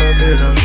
little bit of